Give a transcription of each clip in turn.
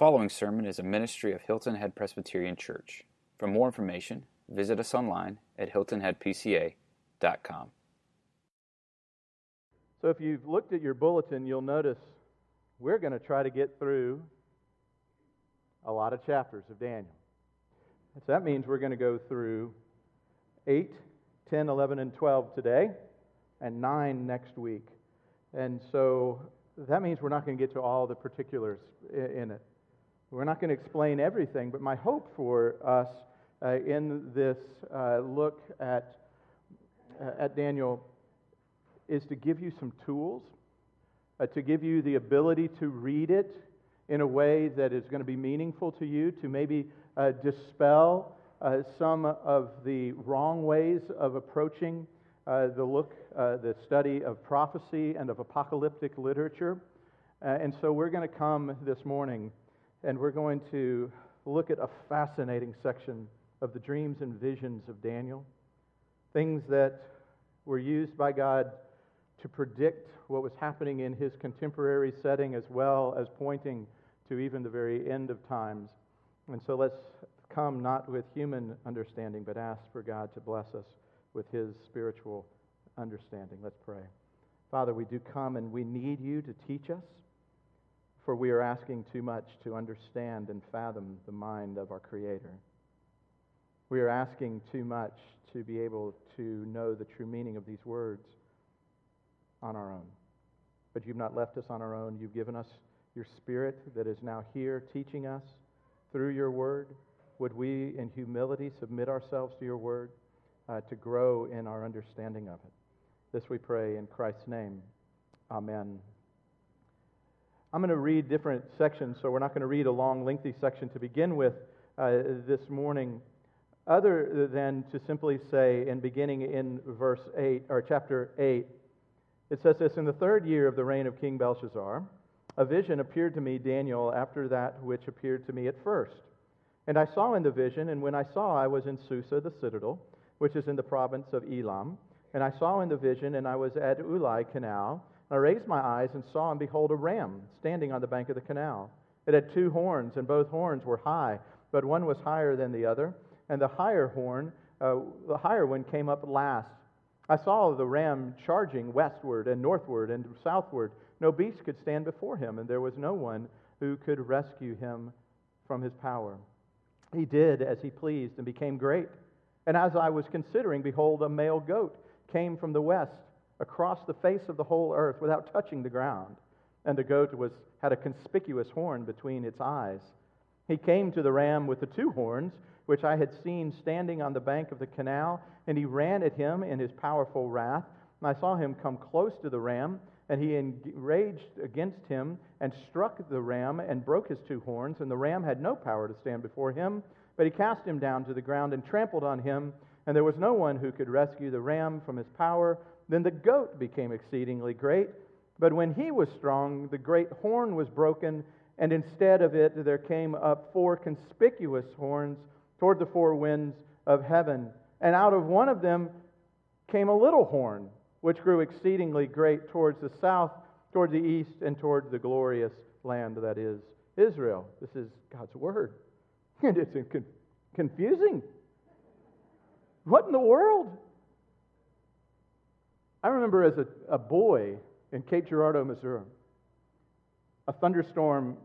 following sermon is a ministry of Hilton Head Presbyterian Church. For more information, visit us online at hiltonheadpca.com. So, if you've looked at your bulletin, you'll notice we're going to try to get through a lot of chapters of Daniel. So that means we're going to go through 8, 10, 11, and 12 today, and 9 next week. And so that means we're not going to get to all the particulars in it. We're not going to explain everything, but my hope for us uh, in this uh, look at, uh, at Daniel is to give you some tools, uh, to give you the ability to read it in a way that is going to be meaningful to you, to maybe uh, dispel uh, some of the wrong ways of approaching the look, the study of prophecy and of apocalyptic literature. and so we're going to come this morning and we're going to look at a fascinating section of the dreams and visions of Daniel. Things that were used by God to predict what was happening in his contemporary setting as well as pointing to even the very end of times. And so let's come not with human understanding, but ask for God to bless us with his spiritual understanding. Let's pray. Father, we do come and we need you to teach us for we are asking too much to understand and fathom the mind of our Creator. We are asking too much to be able to know the true meaning of these words on our own. But you've not left us on our own. You've given us your Spirit that is now here teaching us through your word. Would we, in humility, submit ourselves to your word uh, to grow in our understanding of it? This we pray in Christ's name. Amen. I'm going to read different sections, so we're not going to read a long, lengthy section to begin with uh, this morning, other than to simply say, in beginning in verse 8, or chapter 8, it says this In the third year of the reign of King Belshazzar, a vision appeared to me, Daniel, after that which appeared to me at first. And I saw in the vision, and when I saw, I was in Susa, the citadel, which is in the province of Elam. And I saw in the vision, and I was at Ulai canal I raised my eyes and saw, and behold, a ram standing on the bank of the canal. It had two horns, and both horns were high, but one was higher than the other, and the higher horn, uh, the higher one came up last. I saw the ram charging westward and northward and southward. No beast could stand before him, and there was no one who could rescue him from his power. He did as he pleased and became great. And as I was considering, behold, a male goat came from the west across the face of the whole earth without touching the ground. And the goat was, had a conspicuous horn between its eyes. He came to the ram with the two horns, which I had seen standing on the bank of the canal, and he ran at him in his powerful wrath. And I saw him come close to the ram, and he enraged against him and struck the ram and broke his two horns. And the ram had no power to stand before him, but he cast him down to the ground and trampled on him. And there was no one who could rescue the ram from his power then the goat became exceedingly great. But when he was strong, the great horn was broken, and instead of it, there came up four conspicuous horns toward the four winds of heaven. And out of one of them came a little horn, which grew exceedingly great towards the south, toward the east, and toward the glorious land that is Israel. This is God's word. And it's confusing. What in the world? I remember as a, a boy in Cape Girardeau, Missouri, a thunderstorm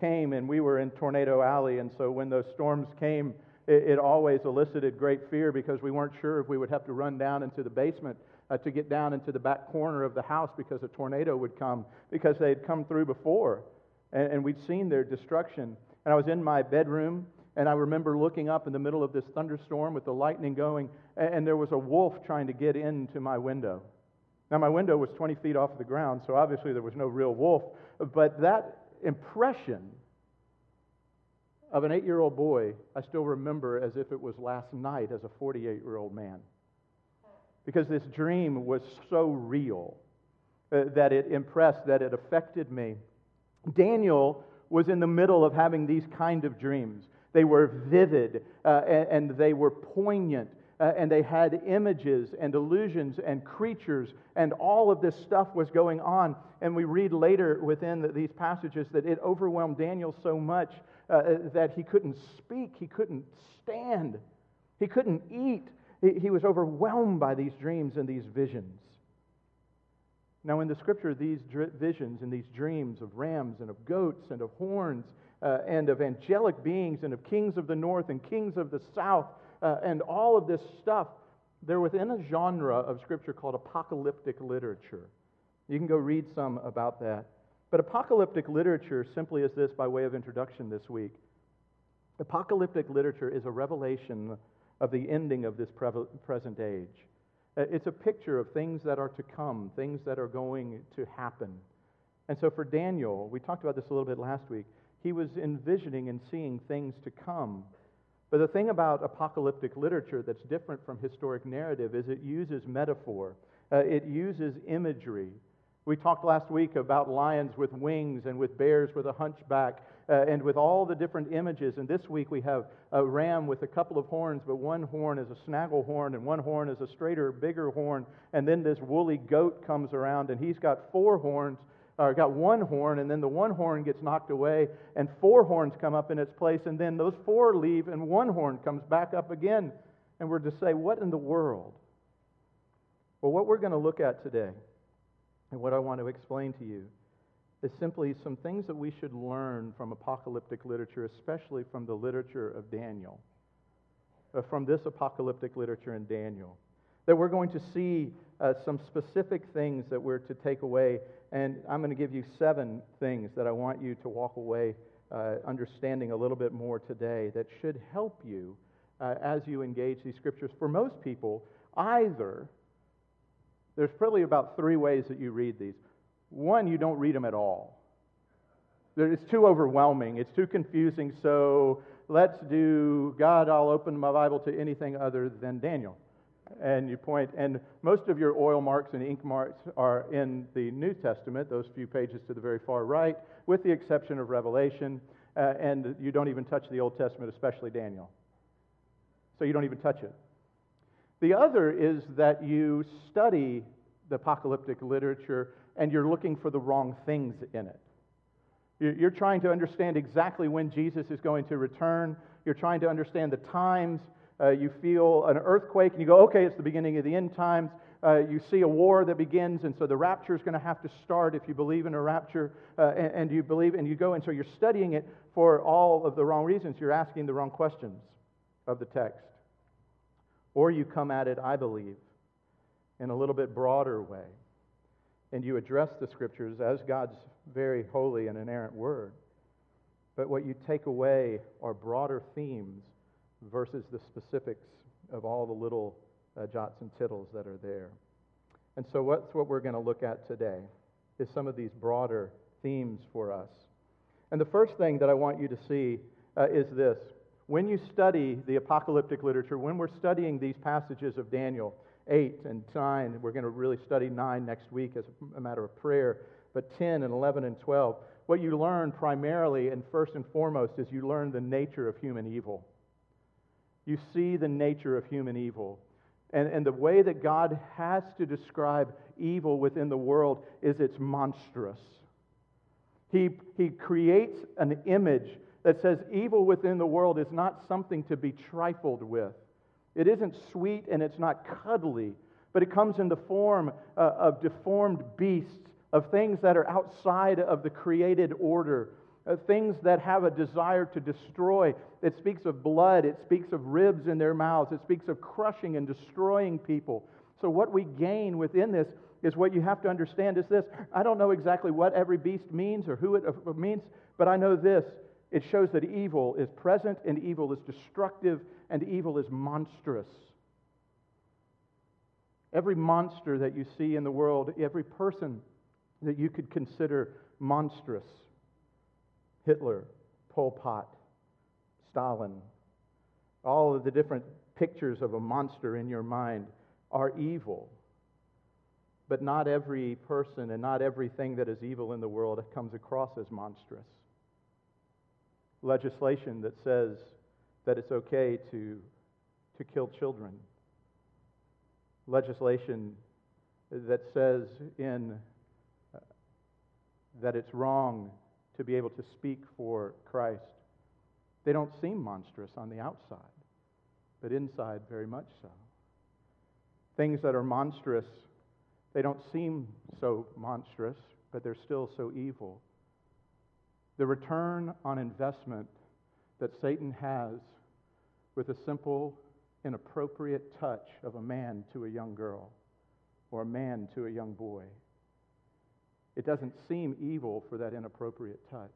came and we were in Tornado Alley. And so when those storms came, it, it, always elicited great fear because we weren't sure if we would have to run down into the basement uh, to get down into the back corner of the house because a tornado would come because they had come through before and, and we'd seen their destruction. And I was in my bedroom and I remember looking up in the middle of this thunderstorm with the lightning going, and there was a wolf trying to get into my window. Now, my window was 20 feet off the ground, so obviously there was no real wolf. But that impression of an eight year old boy, I still remember as if it was last night as a 48 year old man. Because this dream was so real uh, that it impressed, that it affected me. Daniel was in the middle of having these kind of dreams. They were vivid uh, and, and, they were poignant. uh, and they had images and illusions and creatures, and all of this stuff was going on. And we read later within the, these passages that it overwhelmed Daniel so much uh, that he couldn't speak, he couldn't stand, he couldn't eat. He, he was overwhelmed by these dreams and these visions. Now, in the scripture, these visions and these dreams of rams and of goats and of horns uh, and of angelic beings and of kings of the north and kings of the south uh, and all of this stuff, they're within a genre of scripture called apocalyptic literature. You can go read some about that. But apocalyptic literature simply is this by way of introduction this week. Apocalyptic literature is a revelation of the ending of this present age. Uh, it's a picture of things that are to come, things that are going to happen. And so for Daniel, we talked about this a little bit last week, he was envisioning and seeing things to come. But the thing about apocalyptic literature that's different from historic narrative is it uses metaphor, uh, it uses imagery. We talked last week about lions with wings and with bears with a hunchback uh, and with all the different images. And this week we have a ram with a couple of horns, but one horn is a snaggle horn and one horn is a straighter, bigger horn. And then this woolly goat comes around and he's got four horns or got one horn, and then the one horn gets knocked away, and four horns come up in its place, and then those four leave, and one horn comes back up again. And we're to say, what in the world? Well, what we're going to look at today, and what I want to explain to you, is simply some things that we should learn from apocalyptic literature, especially from the literature of Daniel, uh, from this apocalyptic literature in Daniel. That we're going to see uh, some specific things that we're to take away and I'm going to give you seven things that I want you to walk away uh, understanding a little bit more today that should help you uh, as you engage these scriptures. For most people, either there's probably about three ways that you read these. One, you don't read them at all. It's too overwhelming, it's too confusing, so let's do God, I'll open my Bible to anything other than Daniel and you point, and most of your oil marks and ink marks are in the New Testament, those few pages to the very far right, with the exception of Revelation, uh, and you don't even touch the Old Testament, especially Daniel. So you don't even touch it. The other is that you study the apocalyptic literature and you're looking for the wrong things in it. You're trying to understand exactly when Jesus is going to return. You're trying to understand the times uh, you feel an earthquake and you go, okay, it's the beginning of the end times. Uh, you see a war that begins, and so the rapture is going to have to start if you believe in a rapture, uh, and, and, you believe, and you go, and so you're studying it for all of the wrong reasons. You're asking the wrong questions of the text. Or you come at it, I believe, in a little bit broader way, and you address the scriptures as God's very holy and inerrant word. But what you take away are broader themes versus the specifics of all the little uh, jots and tittles that are there. And so, what's what we're going to look at today is some of these broader themes for us. And the first thing that I want you to see uh, is this. When you study the apocalyptic literature, when we're studying these passages of Daniel 8 and 9, we're going to really study 9 next week as a matter of prayer, but 10 and 11 and 12, what you learn primarily and first and foremost is you learn the nature of human evil you see the nature of human evil. And, and the way that God has to describe evil within the world is it's monstrous. He, he creates an image that says evil within the world is not something to be trifled with. It isn't sweet and it's not cuddly, but it comes in the form uh, of deformed beasts, of things that are outside of the created order, things that have a desire to destroy. It speaks of blood, it speaks of ribs in their mouths, it speaks of crushing and destroying people. So, what we gain within this is what you have to understand is this. I don't know exactly what every beast means or who it uh, means, but I know this. It shows that evil is present and evil is destructive and evil is monstrous. Every monster that you see in the world, every person that you could consider monstrous, Hitler, Pol Pot, Stalin, all of the different pictures of a monster in your mind are evil. But not every person and not everything that is evil in the world comes across as monstrous. Legislation that says that it's okay to, to kill children legislation that says in uh, that it's wrong to be able to speak for Christ. They don't seem monstrous on the outside, but inside very much so. Things that are monstrous, they don't seem so monstrous, but they're still so evil. The return on investment that Satan has with a simple, inappropriate touch of a man to a young girl or a man to a young boy. It doesn't seem evil for that inappropriate touch,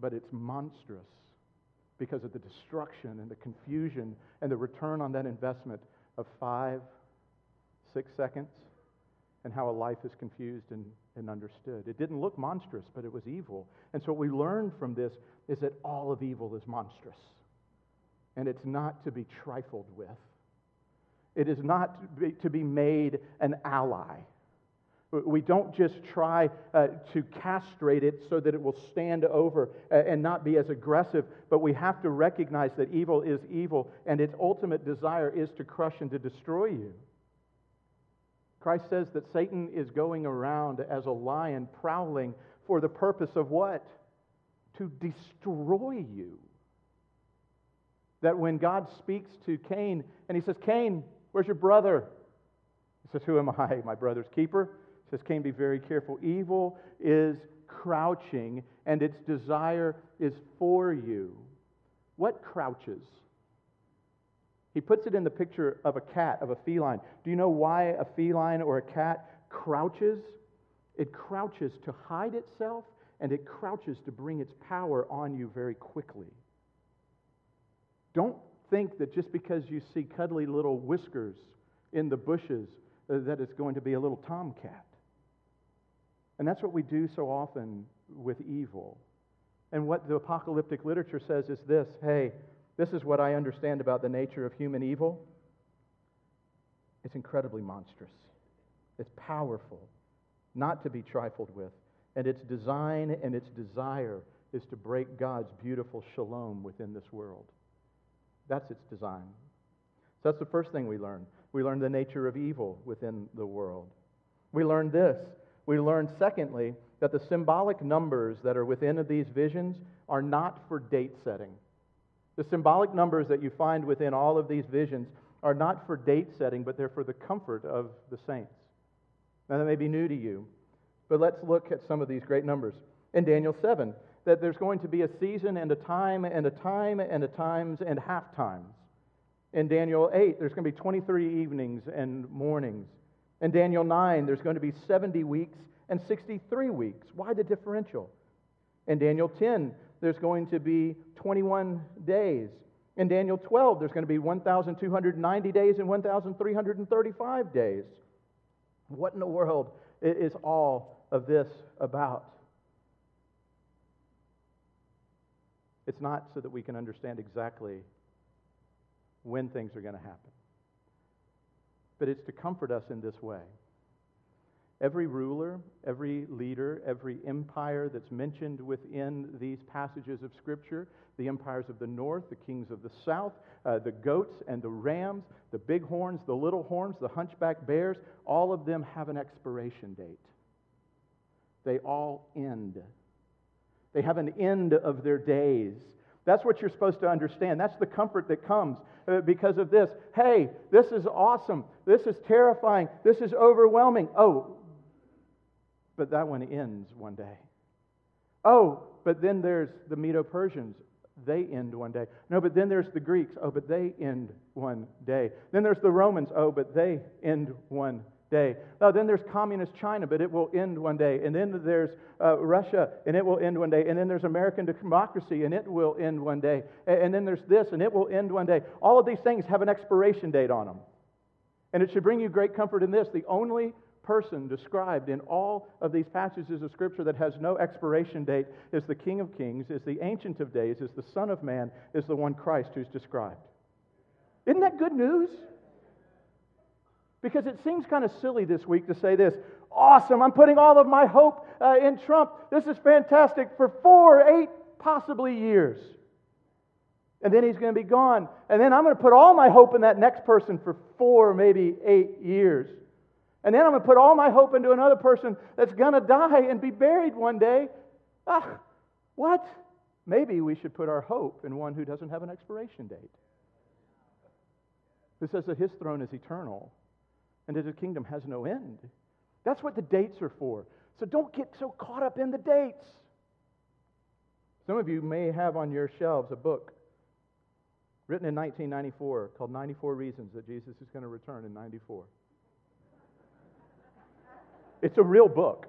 but it's monstrous because of the destruction and the confusion and the return on that investment of five, six seconds, and how a life is confused and, and understood. It didn't look monstrous, but it was evil. And so, what we learn from this is that all of evil is monstrous, and it's not to be trifled with. It is not to be, to be made an ally. We don't just try uh, to castrate it so that it will stand over and not be as aggressive, but we have to recognize that evil is evil and its ultimate desire is to crush and to destroy you. Christ says that Satan is going around as a lion prowling for the purpose of what? To destroy you. That when God speaks to Cain and he says, Cain, Where's your brother? He says, Who am I? My brother's keeper. Says, Cain, be very careful. Evil is crouching, and its desire is for you. What crouches? He puts it in the picture of a cat, of a feline. Do you know why a feline or a cat crouches? It crouches to hide itself, and it crouches to bring its power on you very quickly. Don't think that just because you see cuddly little whiskers in the bushes, uh, that it's going to be a little tomcat. And that's what we do so often with evil. And what the apocalyptic literature says is this hey, this is what I understand about the nature of human evil. It's incredibly monstrous, it's powerful, not to be trifled with. And its design and its desire is to break God's beautiful shalom within this world. That's its design. So that's the first thing we learn. We learn the nature of evil within the world. We learn this. We learn, secondly, that the symbolic numbers that are within of these visions are not for date setting. The symbolic numbers that you find within all of these visions are not for date setting, but they're for the comfort of the saints. Now, that may be new to you, but let's look at some of these great numbers. In Daniel 7, that there's going to be a season and a time and a time and a times and half times. In Daniel 8, there's going to be 23 evenings and mornings. In Daniel 9, there's going to be 70 weeks and 63 weeks. Why the differential? In Daniel 10, there's going to be 21 days. In Daniel 12, there's going to be 1,290 days and 1,335 days. What in the world is all of this about? It's not so that we can understand exactly when things are going to happen, but it's to comfort us in this way. Every ruler, every leader, every empire that's mentioned within these passages of Scripture the empires of the north, the kings of the south, uh, the goats and the rams, the big horns, the little horns, the hunchback bears all of them have an expiration date. They all end. They have an end of their days. That's what you're supposed to understand. That's the comfort that comes Uh, because of this. Hey, this is awesome. This is terrifying. This is overwhelming. Oh, but that one ends one day. Oh, but then there's the Medo Persians. They end one day. No, but then there's the Greeks. Oh, but they end one day. Then there's the Romans. Oh, but they end one day. Oh, then there's communist China, but it will end one day. And then there's uh, Russia, and it will end one day. And then there's American democracy, and it will end one day. And, and then there's this, and it will end one day. All of these things have an expiration date on them. And it should bring you great comfort in this. The only person described in all of these passages of Scripture that has no expiration date is the King of Kings, is the Ancient of Days, is the Son of Man, is the one Christ who's described. Isn't that good news? Because it seems kind of silly this week to say this awesome, I'm putting all of my hope uh, in Trump. This is fantastic for four, eight, possibly years. And then he's going to be gone. And then I'm going to put all my hope in that next person for four, maybe eight years. And then I'm going to put all my hope into another person that's going to die and be buried one day. Ah, what? Maybe we should put our hope in one who doesn't have an expiration date. Who says that his throne is eternal and that his kingdom has no end. That's what the dates are for. So don't get so caught up in the dates. Some of you may have on your shelves a book written in 1994 called 94 Reasons That Jesus is going to Return in 94. It's a real book.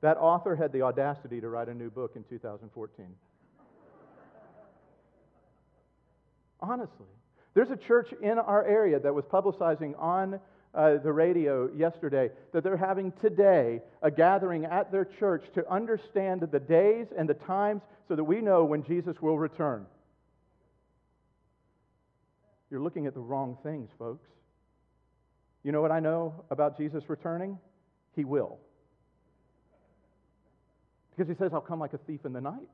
That author had the audacity to write a new book in 2014. Honestly. There's a church in our area that was publicizing on uh, the radio yesterday that they're having today a gathering at their church to understand the days and the times so that we know when Jesus will return. You're looking at the wrong things, folks. You know what I know about Jesus returning? He will. Because he says, I'll come like a thief in the night.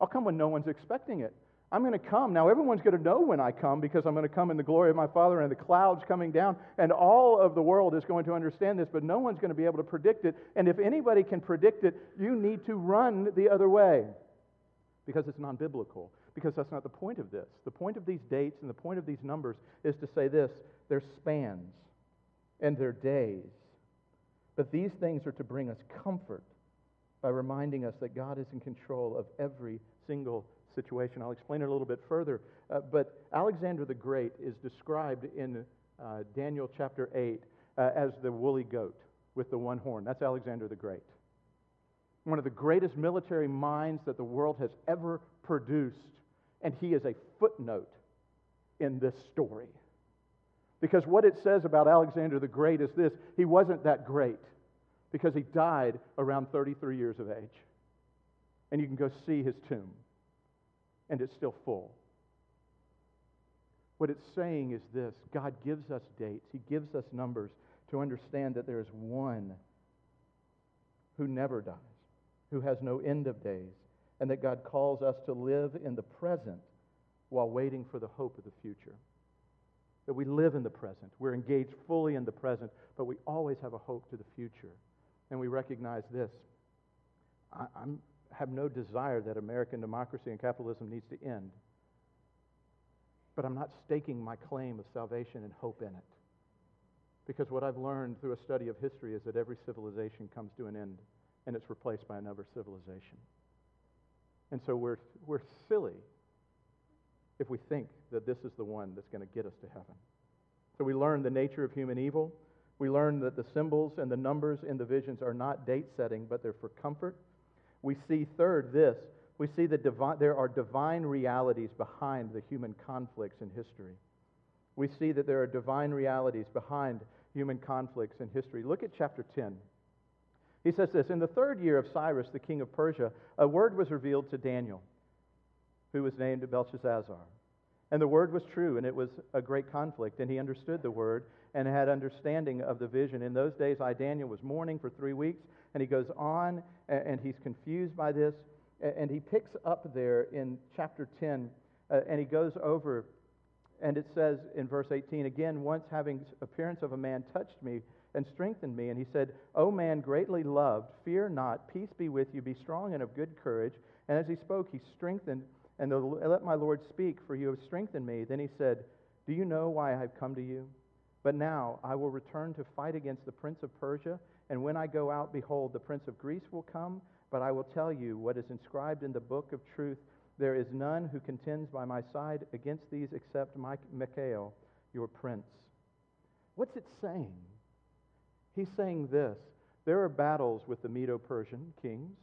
I'll come when no one's expecting it. I'm going to come. Now, everyone's going to know when I come because I'm going to come in the glory of my Father and the clouds coming down, and all of the world is going to understand this, but no one's going to be able to predict it. And if anybody can predict it, you need to run the other way because it's non biblical, because that's not the point of this. The point of these dates and the point of these numbers is to say this they're spans and they're days. But these things are to bring us comfort by reminding us that God is in control of every single situation. I'll explain it a little bit further. Uh, but Alexander the Great is described in uh, Daniel chapter 8 uh, as the woolly goat with the one horn. That's Alexander the Great. One of the greatest military minds that the world has ever produced. And he is a footnote in this story. Because what it says about Alexander the Great is this he wasn't that great because he died around 33 years of age. And you can go see his tomb and it's still full. What it's saying is this God gives us dates, He gives us numbers to understand that there is one who never dies, who has no end of days, and that God calls us to live in the present while waiting for the hope of the future. That we live in the present. We're engaged fully in the present, but we always have a hope to the future. And we recognize this. I, am have no desire that American democracy and capitalism needs to end. But I'm not staking my claim of salvation and hope in it. Because what I've learned through a study of history is that every civilization comes to an end and it's replaced by another civilization. And so we're, we're silly if we think that this is the one that's going to get us to heaven. So we learn the nature of human evil. We learn that the symbols and the numbers in the visions are not date setting, but they're for comfort we see, third, this we see that divi- there are divine realities behind the human conflicts in history. We see that there are divine realities behind human conflicts in history. Look at chapter 10. He says this In the third year of Cyrus, the king of Persia, a word was revealed to Daniel, who was named Belteshazzar. And the word was true, and it was a great conflict. And he understood the word and had understanding of the vision. In those days, I, Daniel, was mourning for three weeks. And he goes on, and he's confused by this. And he picks up there in chapter 10, uh, and he goes over, and it says in verse 18 again, once having appearance of a man touched me and strengthened me. And he said, O man greatly loved, fear not, peace be with you, be strong and of good courage. And as he spoke, he strengthened, and let my Lord speak, for you have strengthened me. Then he said, Do you know why I have come to you? But now I will return to fight against the prince of Persia and when I go out, behold, the prince of Greece will come. But I will tell you what is inscribed in the book of truth. There is none who contends by my side against these except Michael, your prince. What's it saying? He's saying this there are battles with the Medo Persian kings.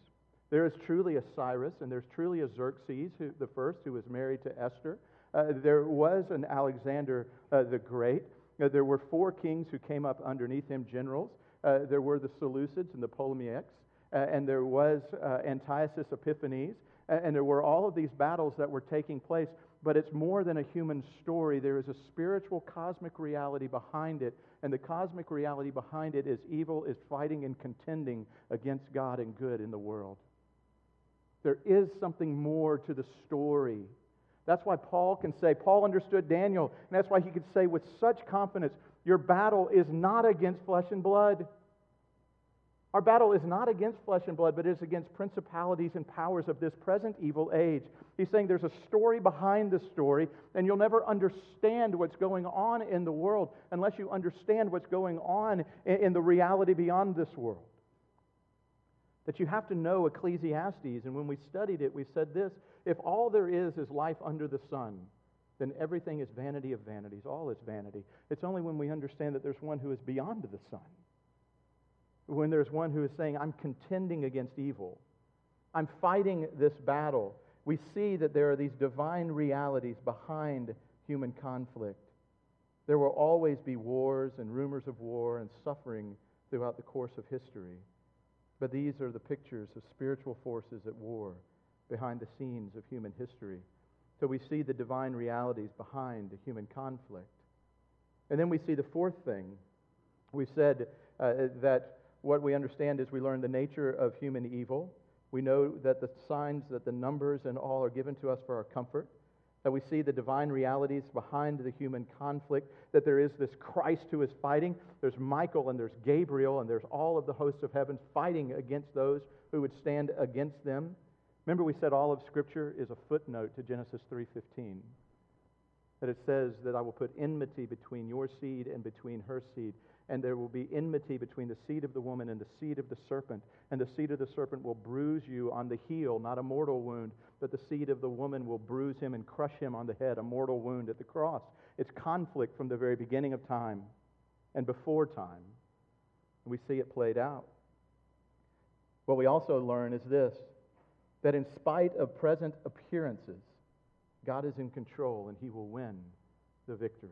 There is truly a Cyrus, and there's truly a Xerxes, who, the first, who was married to Esther. Uh, there was an Alexander uh, the Great. Uh, there were four kings who came up underneath him, generals. Uh, there were the Seleucids and the Ptolemaics, uh, and there was uh, Antiochus Epiphanes, and there were all of these battles that were taking place. But it's more than a human story. There is a spiritual, cosmic reality behind it. And the cosmic reality behind it is evil is fighting and contending against God and good in the world. There is something more to the story. That's why Paul can say, Paul understood Daniel, and that's why he could say with such confidence, Your battle is not against flesh and blood. Our battle is not against flesh and blood, but it is against principalities and powers of this present evil age. He's saying there's a story behind the story, and you'll never understand what's going on in the world unless you understand what's going on in the reality beyond this world. That you have to know Ecclesiastes, and when we studied it, we said this if all there is is life under the sun, then everything is vanity of vanities. All is vanity. It's only when we understand that there's one who is beyond the sun when there's one who is saying, I'm contending against evil, I'm fighting this battle, we see that there are these divine realities behind human conflict. There will always be wars and rumors of war and suffering throughout the course of history. But these are the pictures of spiritual forces at war behind the scenes of human history. So we see the divine realities behind the human conflict. And then we see the fourth thing. We said uh, that what we understand is we learn the nature of human evil. We know that the signs, that the numbers and all are given to us for our comfort. That we see the divine realities behind the human conflict. That there is this Christ who is fighting. There's Michael and there's Gabriel and there's all of the hosts of heaven fighting against those who would stand against them. Remember, we said all of Scripture is a footnote to Genesis 3:15. That it says that I will put enmity between your seed and between her seed and there will be enmity between the seed of the woman and the seed of the serpent. And the seed of the serpent will bruise you on the heel, not a mortal wound, but the seed of the woman will bruise him and crush him on the head, a mortal wound at the cross. It's conflict from the very beginning of time and before time. And we see it played out. What we also learn is this that in spite of present appearances, God is in control and he will win the victory.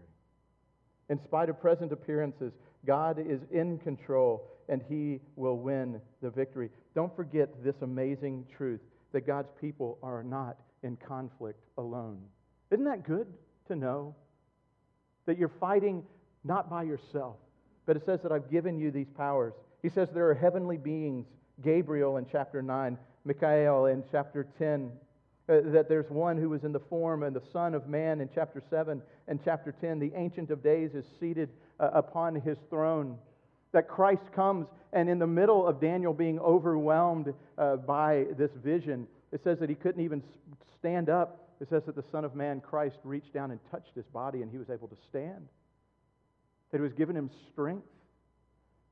In spite of present appearances, God is in control and he will win the victory. Don't forget this amazing truth that God's people are not in conflict alone. Isn't that good to know? That you're fighting not by yourself, but it says that I've given you these powers. He says there are heavenly beings, Gabriel in chapter 9, Michael in chapter 10, uh, that there's one who is in the form and the Son of Man in chapter 7 and chapter 10. The Ancient of Days is seated uh, upon his throne. That Christ comes, and in the middle of Daniel being overwhelmed uh, by this vision, it says that he couldn't even stand up. It says that the Son of Man, Christ, reached down and touched his body, and he was able to stand. That it was given him strength.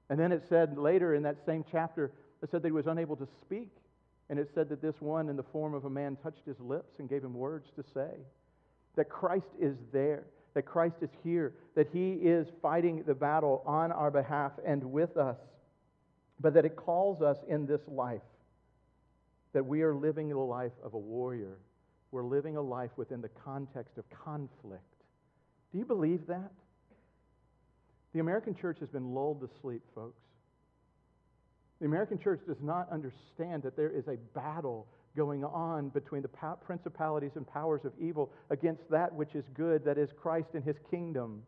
And then it said later in that same chapter, it said that he was unable to speak. And it said that this one, in the form of a man, touched his lips and gave him words to say. That Christ is there, that Christ is here, that he is fighting the battle on our behalf and with us, but that it calls us in this life that we are living the life of a warrior. We're living a life within the context of conflict. Do you believe that? The American church has been lulled to sleep, folks. The American church does not understand that there is a battle going on between the principalities and powers of evil against that which is good, that is Christ and his kingdom.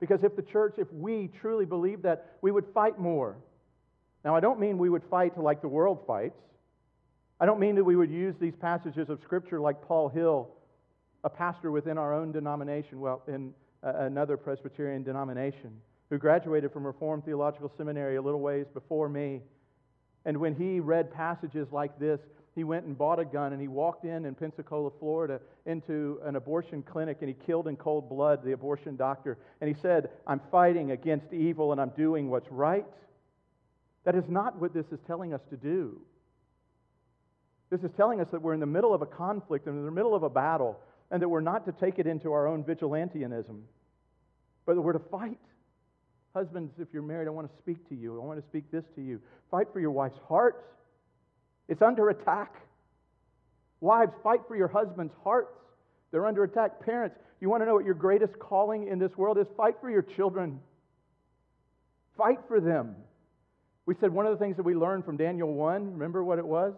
Because if the church, if we truly believe that, we would fight more. Now, I don't mean we would fight like the world fights. I don't mean that we would use these passages of Scripture like Paul Hill, a pastor within our own denomination, well, in uh, another Presbyterian denomination who graduated from Reformed Theological Seminary a little ways before me. And when he read passages like this, he went and bought a gun and he walked in in Pensacola, Florida, into an abortion clinic and he killed in cold blood the abortion doctor. And he said, I'm fighting against evil and I'm doing what's right. That is not what this is telling us to do. This is telling us that we're in the middle of a conflict and in the middle of a battle, and that we're not to take it into our own vigilantism, but that we're to fight. Husbands, if you're married, I want to speak to you. I want to speak this to you. Fight for your wife's heart. It's under attack. Wives, fight for your husband's hearts. They're under attack. Parents, you want to know what your greatest calling in this world is? Fight for your children. Fight for them. We said one of the things that we learned from Daniel 1, remember what it was?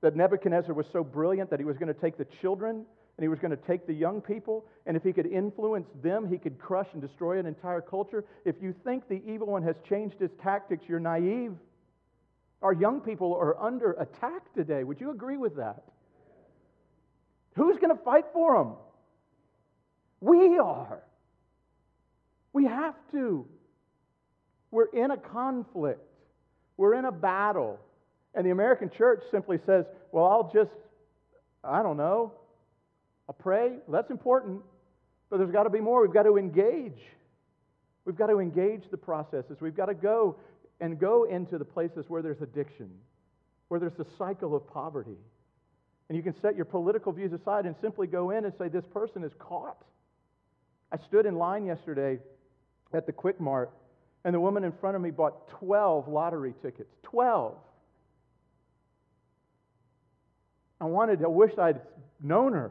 That Nebuchadnezzar was so brilliant that he was going to take the children and he was going to take the young people, and if he could influence them, he could crush and destroy an entire culture. If you think the evil one has changed his tactics, you're naive. Our young people are under attack today. Would you agree with that? Who's going to fight for them? We are. We have to. We're in a conflict, we're in a battle. And the American church simply says, well, I'll just, I don't know, I'll pray. Well, that's important, but there's got to be more. We've got to engage. We've got to engage the processes. We've got to go and go into the places where there's addiction, where there's a cycle of poverty. And you can set your political views aside and simply go in and say, This person is caught. I stood in line yesterday at the Quick Mart, and the woman in front of me bought 12 lottery tickets. 12. I wanted, I wish I'd known her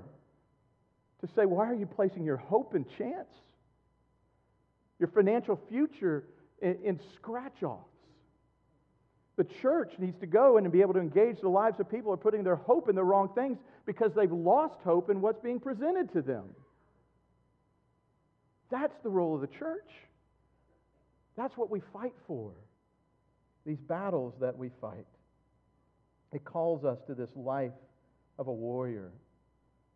to say, Why are you placing your hope and chance, your financial future in, in scratch offs? The church needs to go and be able to engage the lives of people who are putting their hope in the wrong things because they've lost hope in what's being presented to them. That's the role of the church. That's what we fight for. These battles that we fight. It calls us to this life of a warrior,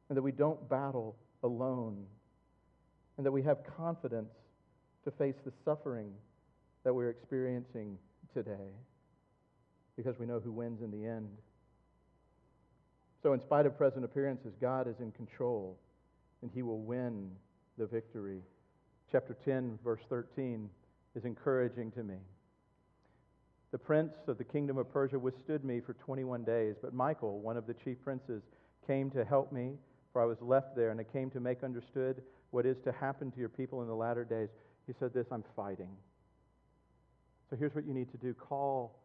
and that we don't battle alone, and that we have confidence to face the suffering that we're experiencing today because we know who wins in the end. So, in spite of present appearances, God is in control and he will win the victory. Chapter 10, verse 13 is encouraging to me. The prince of the kingdom of Persia withstood me for 21 days, but Michael, one of the chief princes, came to help me, for I was left there, and I came to make understood what is to happen to your people in the latter days. He said this I'm fighting. So here's what you need to do call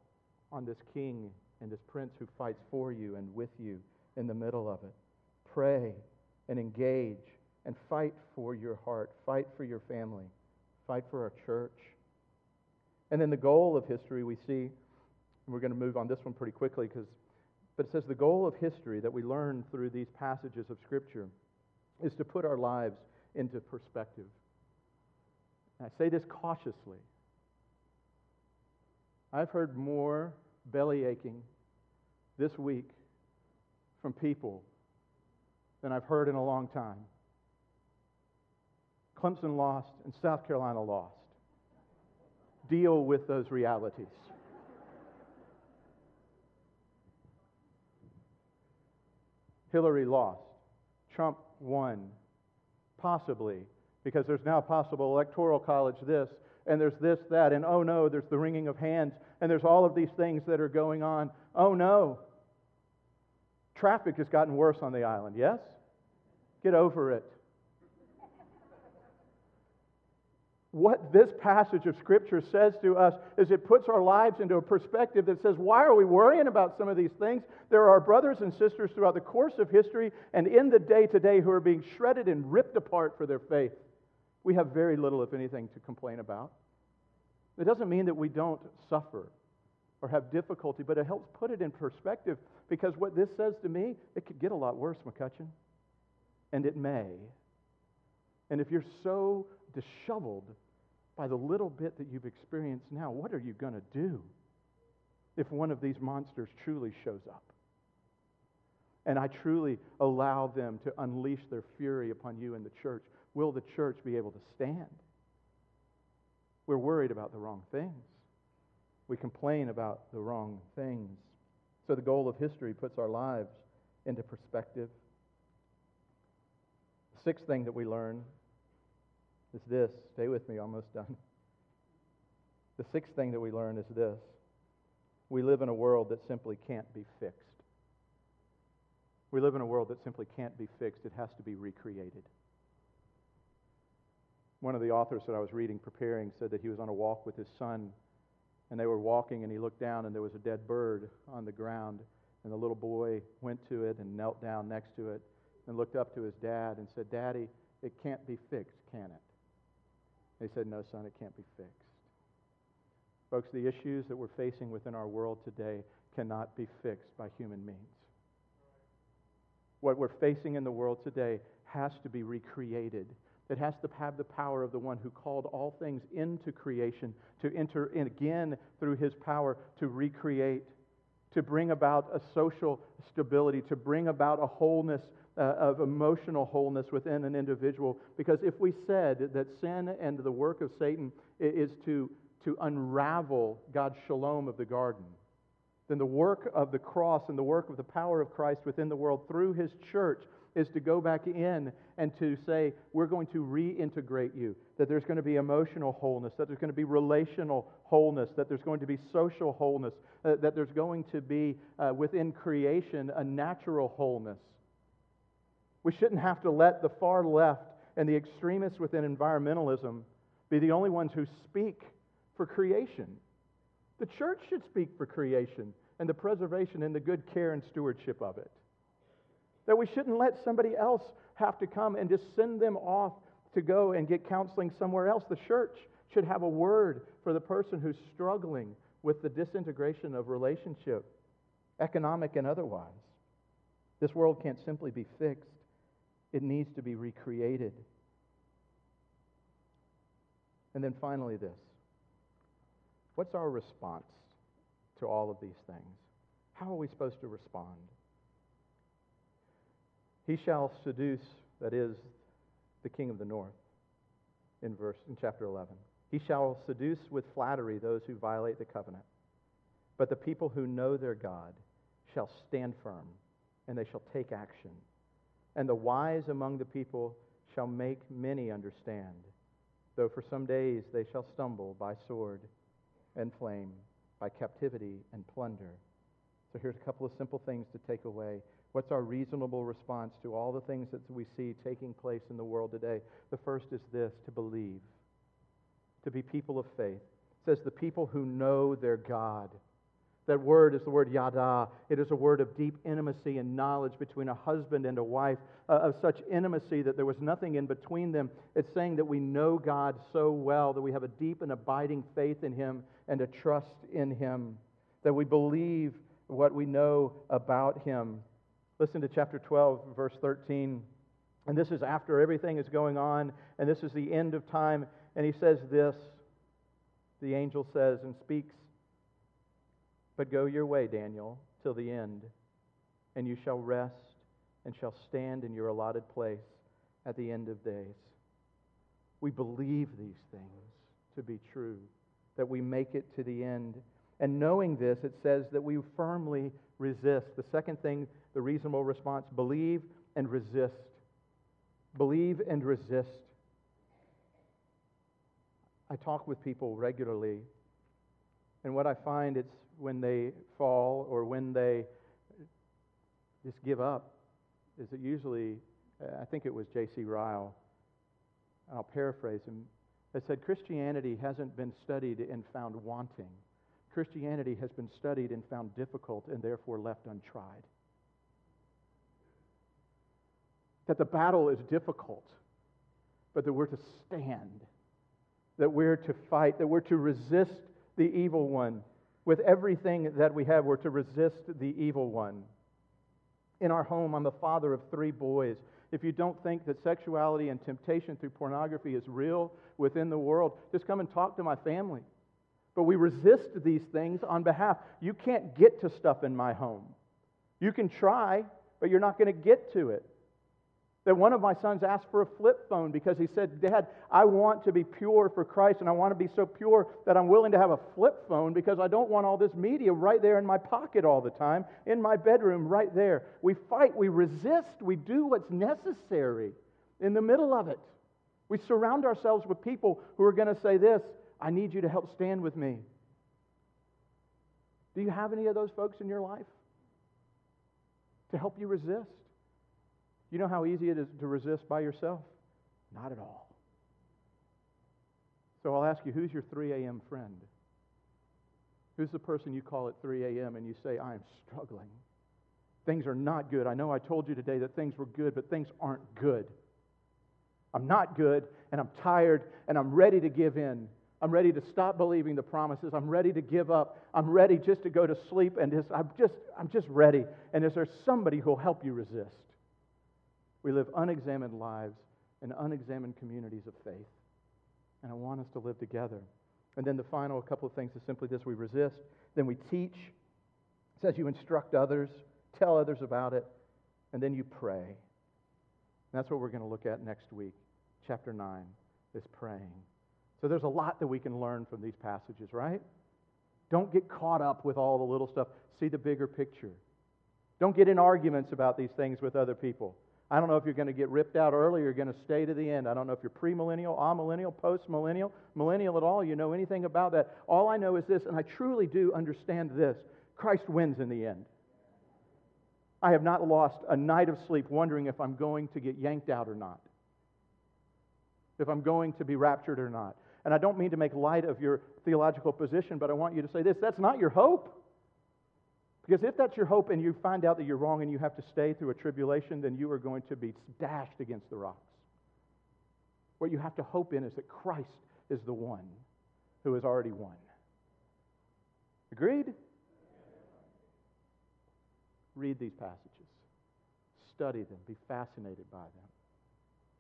on this king and this prince who fights for you and with you in the middle of it. Pray and engage and fight for your heart, fight for your family, fight for our church. And then the goal of history we see, and we're going to move on this one pretty quickly because but it says the goal of history that we learn through these passages of Scripture is to put our lives into perspective. And I say this cautiously. I've heard more belly aching this week from people than I've heard in a long time. Clemson lost and South Carolina lost. Deal with those realities. Hillary lost. Trump won. Possibly, because there's now possible electoral college this, and there's this, that, and oh no, there's the wringing of hands, and there's all of these things that are going on. Oh no. Traffic has gotten worse on the island, yes? Get over it. What this passage of Scripture says to us is it puts our lives into a perspective that says, why are we worrying about some of these things? There are brothers and sisters throughout the course of history and in the day to day who are being shredded and ripped apart for their faith. We have very little, if anything, to complain about. It doesn't mean that we don't suffer or have difficulty, but it helps put it in perspective because what this says to me, it could get a lot worse, McCutcheon. And it may. And if you're so disheveled by the little bit that you've experienced now, what are you going to do if one of these monsters truly shows up? And I truly allow them to unleash their fury upon you and the church. Will the church be able to stand? We're worried about the wrong things. We complain about the wrong things. So the goal of history puts our lives into perspective. The sixth thing that we learn is this. Stay with me, almost done. The sixth thing that we learn is this we live in a world that simply can't be fixed. We live in a world that simply can't be fixed, it has to be recreated. One of the authors that I was reading, preparing, said that he was on a walk with his son, and they were walking, and he looked down, and there was a dead bird on the ground. And the little boy went to it and knelt down next to it and looked up to his dad and said, Daddy, it can't be fixed, can it? They said, No, son, it can't be fixed. Folks, the issues that we're facing within our world today cannot be fixed by human means. What we're facing in the world today has to be recreated. It has to have the power of the one who called all things into creation to enter in again through his power to recreate to bring about a social stability, to bring about a wholeness uh, of emotional wholeness within an individual. Because if we said that sin and the work of Satan is to, to unravel God's shalom of the garden, then the work of the cross and the work of the power of Christ within the world through his church is to go back in and to say, we're going to reintegrate you, that there's going to be emotional wholeness, that there's going to be relational wholeness, that there's going to be social wholeness, uh, that there's going to be uh, within creation a natural wholeness. We shouldn't have to let the far left and the extremists within environmentalism be the only ones who speak for creation. The church should speak for creation and the preservation and the good care and stewardship of it. That we shouldn't let somebody else have to come and just send them off to go and get counseling somewhere else. The church should have a word for the person who's struggling with the disintegration of relationship, economic and otherwise. This world can't simply be fixed, it needs to be recreated. And then finally, this what's our response to all of these things? How are we supposed to respond? He shall seduce, that is, the king of the north, in verse in chapter 11. He shall seduce with flattery those who violate the covenant. But the people who know their God shall stand firm, and they shall take action. And the wise among the people shall make many understand, though for some days they shall stumble by sword and flame, by captivity and plunder. So here's a couple of simple things to take away. What's our reasonable response to all the things that we see taking place in the world today? The first is this to believe, to be people of faith. It says, the people who know their God. That word is the word yada. It is a word of deep intimacy and knowledge between a husband and a wife, uh, of such intimacy that there was nothing in between them. It's saying that we know God so well that we have a deep and abiding faith in Him and a trust in Him, that we believe what we know about Him. Listen to chapter 12, verse 13. And this is after everything is going on, and this is the end of time. And he says this the angel says and speaks, But go your way, Daniel, till the end, and you shall rest and shall stand in your allotted place at the end of days. We believe these things to be true, that we make it to the end. And knowing this, it says that we firmly resist. The second thing the reasonable response believe and resist. Believe and resist. I talk with people regularly, and what I find it's when they fall or when they just give up is it usually, uh, I think it was J.C. Ryle, I'll paraphrase him, that said Christianity hasn't been studied and found wanting. Christianity has been studied and found difficult and therefore left untried that the battle is difficult, but that we're to stand, that we're to fight, that we're to resist the evil one. With everything that we have, we're to resist the evil one. In our home, I'm the father of three boys. If you don't think that sexuality and temptation through pornography is real within the world, just come and talk to my family. But we resist these things on behalf. You can't get to stuff in my home. You can try, but you're not going to get to it. That one of my sons asked for a flip phone because he said, Dad, I want to be pure for Christ and I want to be so pure that I'm willing to have a flip phone because I don't want all this media right there in my pocket all the time, in my bedroom right there. We fight, we resist, we do what's necessary in the middle of it. We surround ourselves with people who are going to say this I need you to help stand with me. Do you have any of those folks in your life to help you resist? You know how easy it is to resist by yourself? Not at all. So I'll ask you who's your 3 a.m. friend? Who's the person you call at 3 a.m. and you say, I'm struggling? Things are not good. I know I told you today that things were good, but things aren't good. I'm not good, and I'm tired, and I'm ready to give in. I'm ready to stop believing the promises. I'm ready to give up. I'm ready just to go to sleep, and just, I'm, just, I'm just ready. And is there somebody who'll help you resist? We live unexamined lives in unexamined communities of faith. And I want us to live together. And then the final couple of things is simply this we resist, then we teach. It says you instruct others, tell others about it, and then you pray. And that's what we're going to look at next week. Chapter 9 is praying. So there's a lot that we can learn from these passages, right? Don't get caught up with all the little stuff. See the bigger picture. Don't get in arguments about these things with other people. I don't know if you're going to get ripped out early or you're going to stay to the end. I don't know if you're premillennial, amillennial, postmillennial, millennial at all. You know anything about that. All I know is this, and I truly do understand this Christ wins in the end. I have not lost a night of sleep wondering if I'm going to get yanked out or not, if I'm going to be raptured or not. And I don't mean to make light of your theological position, but I want you to say this that's not your hope. Because if that's your hope and you find out that you're wrong and you have to stay through a tribulation, then you are going to be dashed against the rocks. What you have to hope in is that Christ is the one who has already won. Agreed? Read these passages, study them, be fascinated by them,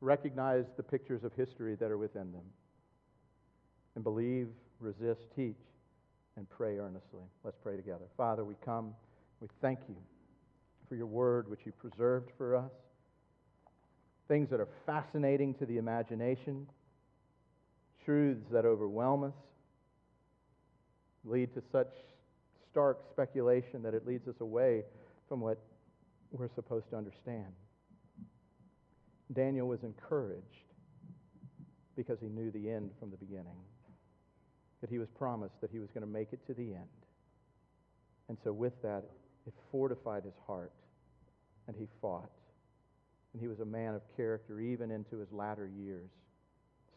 recognize the pictures of history that are within them, and believe, resist, teach and pray earnestly. Let's pray together. Father, we come, we thank you for your word which you preserved for us. Things that are fascinating to the imagination, truths that overwhelm us, lead to such stark speculation that it leads us away from what we're supposed to understand. Daniel was encouraged because he knew the end from the beginning that he was promised that he was going to make it to the end. And so, with that, it fortified his heart, and he fought. And he was a man of character even into his latter years,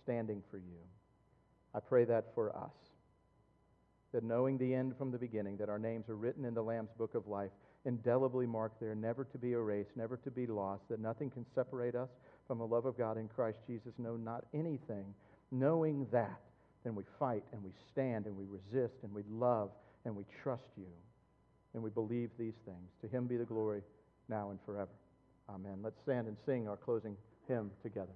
standing for you. I pray that for us, that knowing the end from the beginning, that our names are written in the Lamb's book of life, indelibly marked there, never to be erased, never to be lost, that nothing can separate us from the love of God in Christ Jesus, no, not anything. Knowing that, then we fight and we stand and we resist and we love and we trust you and we believe these things. To him be the glory now and forever. Amen. Let's stand and sing our closing hymn together.